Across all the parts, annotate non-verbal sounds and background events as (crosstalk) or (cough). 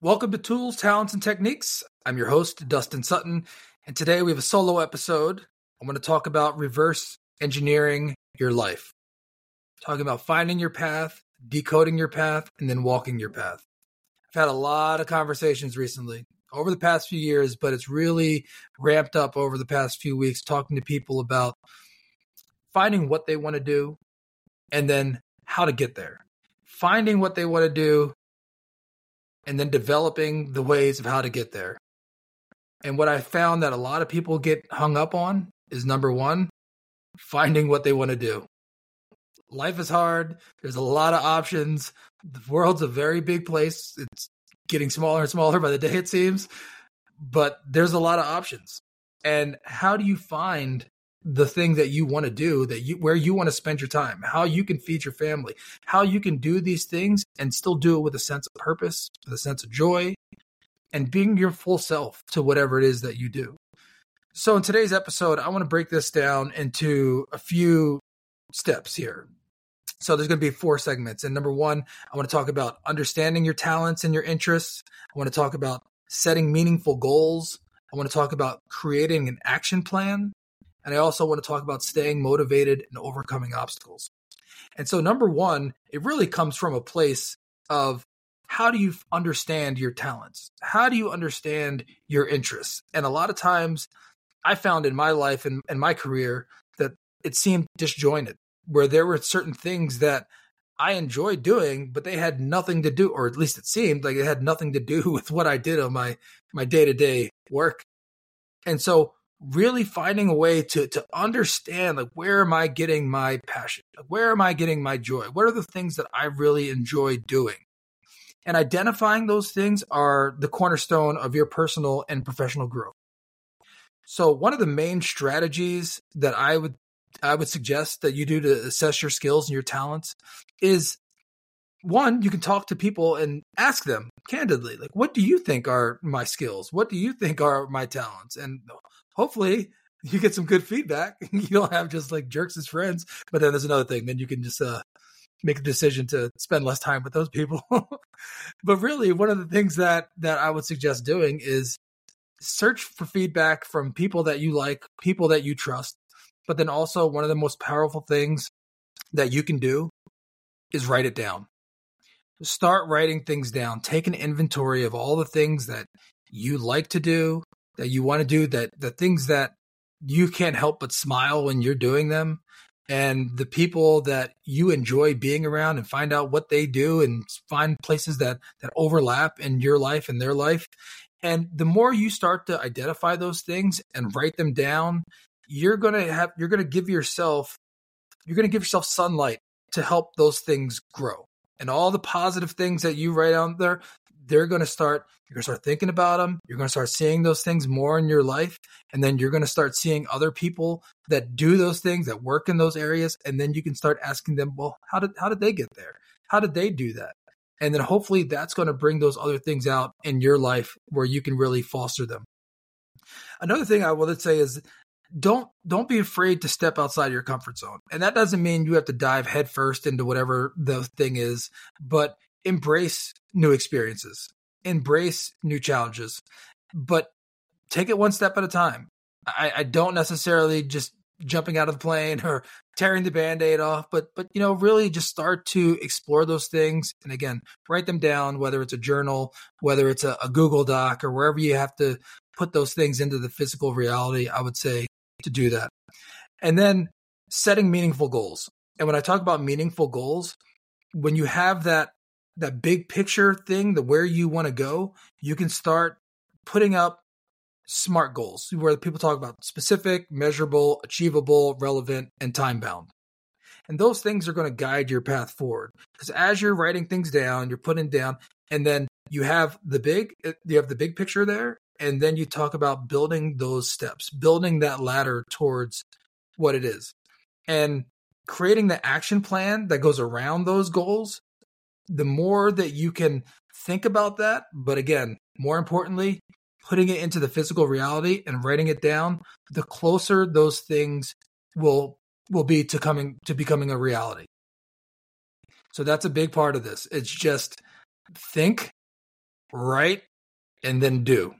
Welcome to Tools, Talents, and Techniques. I'm your host, Dustin Sutton, and today we have a solo episode. I'm going to talk about reverse engineering your life. Talking about finding your path, decoding your path, and then walking your path. I've had a lot of conversations recently over the past few years, but it's really ramped up over the past few weeks talking to people about finding what they want to do and then how to get there. Finding what they want to do and then developing the ways of how to get there. And what I found that a lot of people get hung up on is number one, finding what they want to do. Life is hard. There's a lot of options. The world's a very big place. It's getting smaller and smaller by the day, it seems. But there's a lot of options. And how do you find the thing that you want to do that you where you want to spend your time how you can feed your family how you can do these things and still do it with a sense of purpose with a sense of joy and being your full self to whatever it is that you do. So in today's episode i want to break this down into a few steps here. So there's going to be four segments and number one i want to talk about understanding your talents and your interests. I want to talk about setting meaningful goals. I want to talk about creating an action plan and I also want to talk about staying motivated and overcoming obstacles. And so, number one, it really comes from a place of how do you understand your talents? How do you understand your interests? And a lot of times, I found in my life and, and my career that it seemed disjointed, where there were certain things that I enjoyed doing, but they had nothing to do, or at least it seemed like it had nothing to do (laughs) with what I did on my my day to day work. And so really finding a way to to understand like where am I getting my passion? Where am I getting my joy? What are the things that I really enjoy doing? And identifying those things are the cornerstone of your personal and professional growth. So one of the main strategies that I would I would suggest that you do to assess your skills and your talents is one, you can talk to people and ask them candidly, like, what do you think are my skills? What do you think are my talents? And hopefully you get some good feedback. (laughs) you don't have just like jerks as friends. But then there's another thing. Then you can just uh, make a decision to spend less time with those people. (laughs) but really, one of the things that that I would suggest doing is search for feedback from people that you like, people that you trust. But then also one of the most powerful things that you can do is write it down. Start writing things down. Take an inventory of all the things that you like to do, that you want to do that the things that you can't help but smile when you're doing them and the people that you enjoy being around and find out what they do and find places that that overlap in your life and their life and the more you start to identify those things and write them down you're going to have you're going to give yourself you're going to give yourself sunlight to help those things grow and all the positive things that you write out there they're going to start you're going to start thinking about them you're going to start seeing those things more in your life and then you're going to start seeing other people that do those things that work in those areas and then you can start asking them well how did how did they get there? How did they do that? And then hopefully that's going to bring those other things out in your life where you can really foster them. Another thing i would say is don't don't be afraid to step outside your comfort zone and that doesn't mean you have to dive headfirst into whatever the thing is but embrace new experiences, embrace new challenges, but take it one step at a time. I, I don't necessarily just jumping out of the plane (laughs) or tearing the band-aid off but but you know really just start to explore those things and again write them down whether it's a journal whether it's a, a, google doc or wherever you have to put those things into the physical reality i would say to do that and then setting meaningful goals and when i talk about meaningful goals when you have that that big picture thing, the where you want to go, you can start putting up smart goals where people talk about specific, measurable, achievable, relevant, and time bound. And those things are going to guide your path forward. Because as you're writing things down, you're putting down, and then you have the big, uh, you have the big picture there, and then you talk about building those steps, building that ladder towards what it is, and creating the action plan that goes around those goals the more that you can think about that, but again, more importantly, putting it into the physical reality and writing it down, the closer those things will will be to coming to becoming a reality. So that's a big part of this. It's just think write, and then do.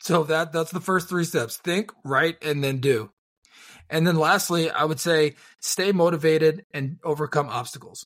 So that that's the first three steps. Think, write, and then do. And then lastly, I would say stay motivated and overcome obstacles.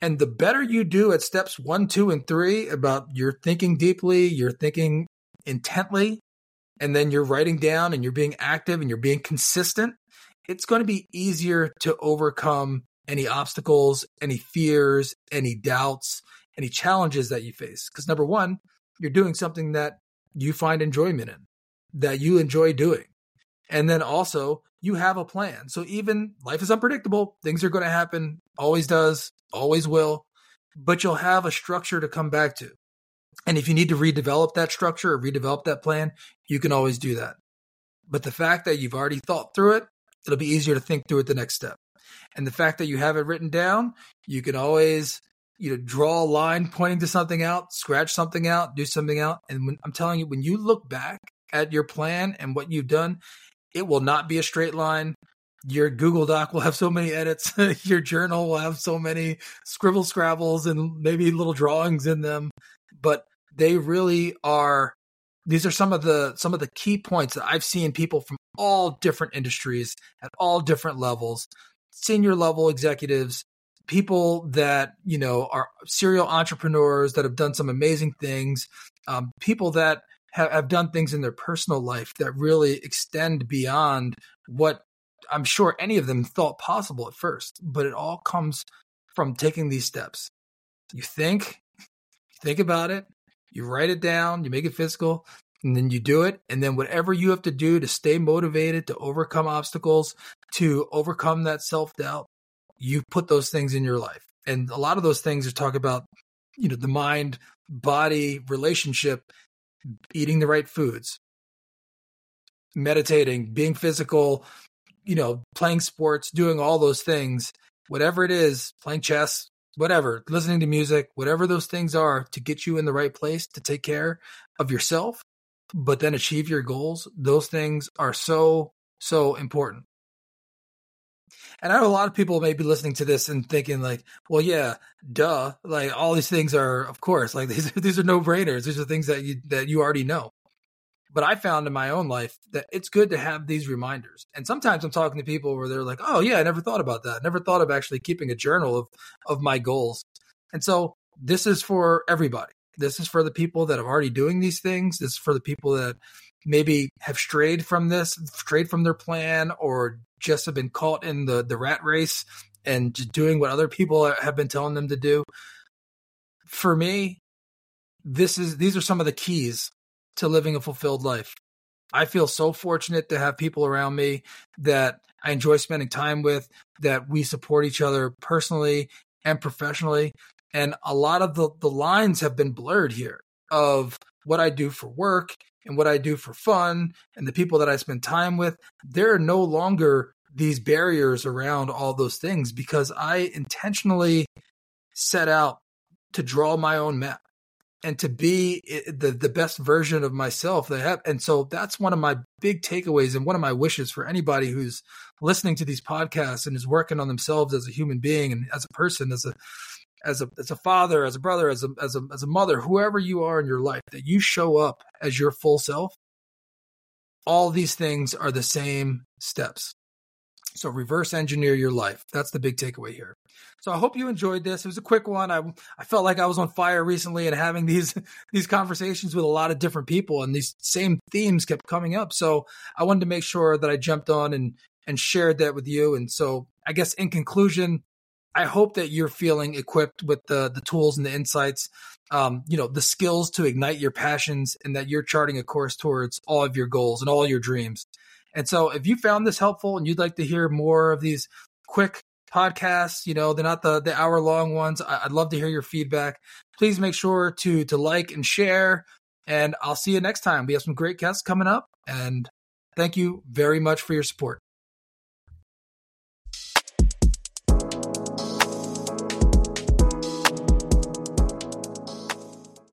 And the better you do at steps one, two, and three about you're thinking deeply, you're thinking intently, and then you're writing down and you're being active and you're being consistent, it's going to be easier to overcome any obstacles, any fears, any doubts, any challenges that you face. Because number one, you're doing something that you find enjoyment in, that you enjoy doing. And then also, you have a plan. So even life is unpredictable, things are going to happen, always does, always will, but you'll have a structure to come back to. And if you need to redevelop that structure or redevelop that plan, you can always do that. But the fact that you've already thought through it, it'll be easier to think through it the next step. And the fact that you have it written down, you can always you know draw a line pointing to something out, scratch something out, do something out. And when, I'm telling you, when you look back at your plan and what you've done, it will not be a straight line. Your Google Doc will have so many edits. (laughs) your journal will have so many scribble scrabbles and maybe little drawings in them. But they really are these are some of the some of the key points that I've seen people from all different industries at all different levels, senior level executives, people that you know are serial entrepreneurs that have done some amazing things, um, people that have, have done things in their personal life that really extend beyond what I'm sure any of them thought possible at first. But it all comes from taking these steps. You think, you think about it, you write it down, you make it physical, and then you do it. And then whatever you have to do to stay motivated, to overcome obstacles, to overcome that self doubt, you put those things in your life. And a lot of those things are talk about, you know, the mind body relationship, eating the right foods, meditating, being physical, you know, playing sports, doing all those things, whatever it is, playing chess, whatever, listening to music, whatever those things are to get you in the right place to take care of yourself, but then achieve your goals, those things are so, so important. And I know a lot of people may be listening to this and thinking like, well, yeah, duh. Like all these things are, of course, like these, (laughs) these are no brainers. These are things that you, that you already know. But I found in my own life that it's good to have these reminders. And sometimes I'm talking to people where they're like, oh yeah, I never thought about that. Never thought of actually keeping a journal of, of my goals. And so this is for everybody. This is for the people that are already doing these things. This is for the people that maybe have strayed from this, strayed from their plan, or just have been caught in the the rat race and just doing what other people have been telling them to do. For me, this is these are some of the keys to living a fulfilled life. I feel so fortunate to have people around me that I enjoy spending time with, that we support each other personally and professionally. And a lot of the, the lines have been blurred here of what I do for work and what I do for fun and the people that I spend time with, there are no longer these barriers around all those things because I intentionally set out to draw my own map and to be eh, eh, the the best version of myself that I have. And so that's one of my big takeaways and one of my wishes for anybody who's listening to these podcasts and is working on themselves as a human being and as a person, as a as a as a father, as a brother, as a as a as a mother, whoever you are in your life, that you show up as your full self. All these things are the same steps. So reverse engineer your life. That's the big takeaway here. So I hope you enjoyed this. It was a quick one. I I felt like I was on fire recently and having these (laughs) these conversations with a lot of different people and these same themes kept coming up. So I wanted to make sure that I jumped on and and shared that with you. And so I guess in conclusion, I hope that you're feeling equipped with the the tools and the insights, um, you know, the skills to ignite your passions, and that you're charting a course towards all of your goals and all your dreams. And so, if you found this helpful and you'd like to hear more of these quick podcasts, you know, they're not the the hour long ones. I, I'd love to hear your feedback. Please make sure to to like and share. And I'll see you next time. We have some great guests coming up, and thank you very much for your support.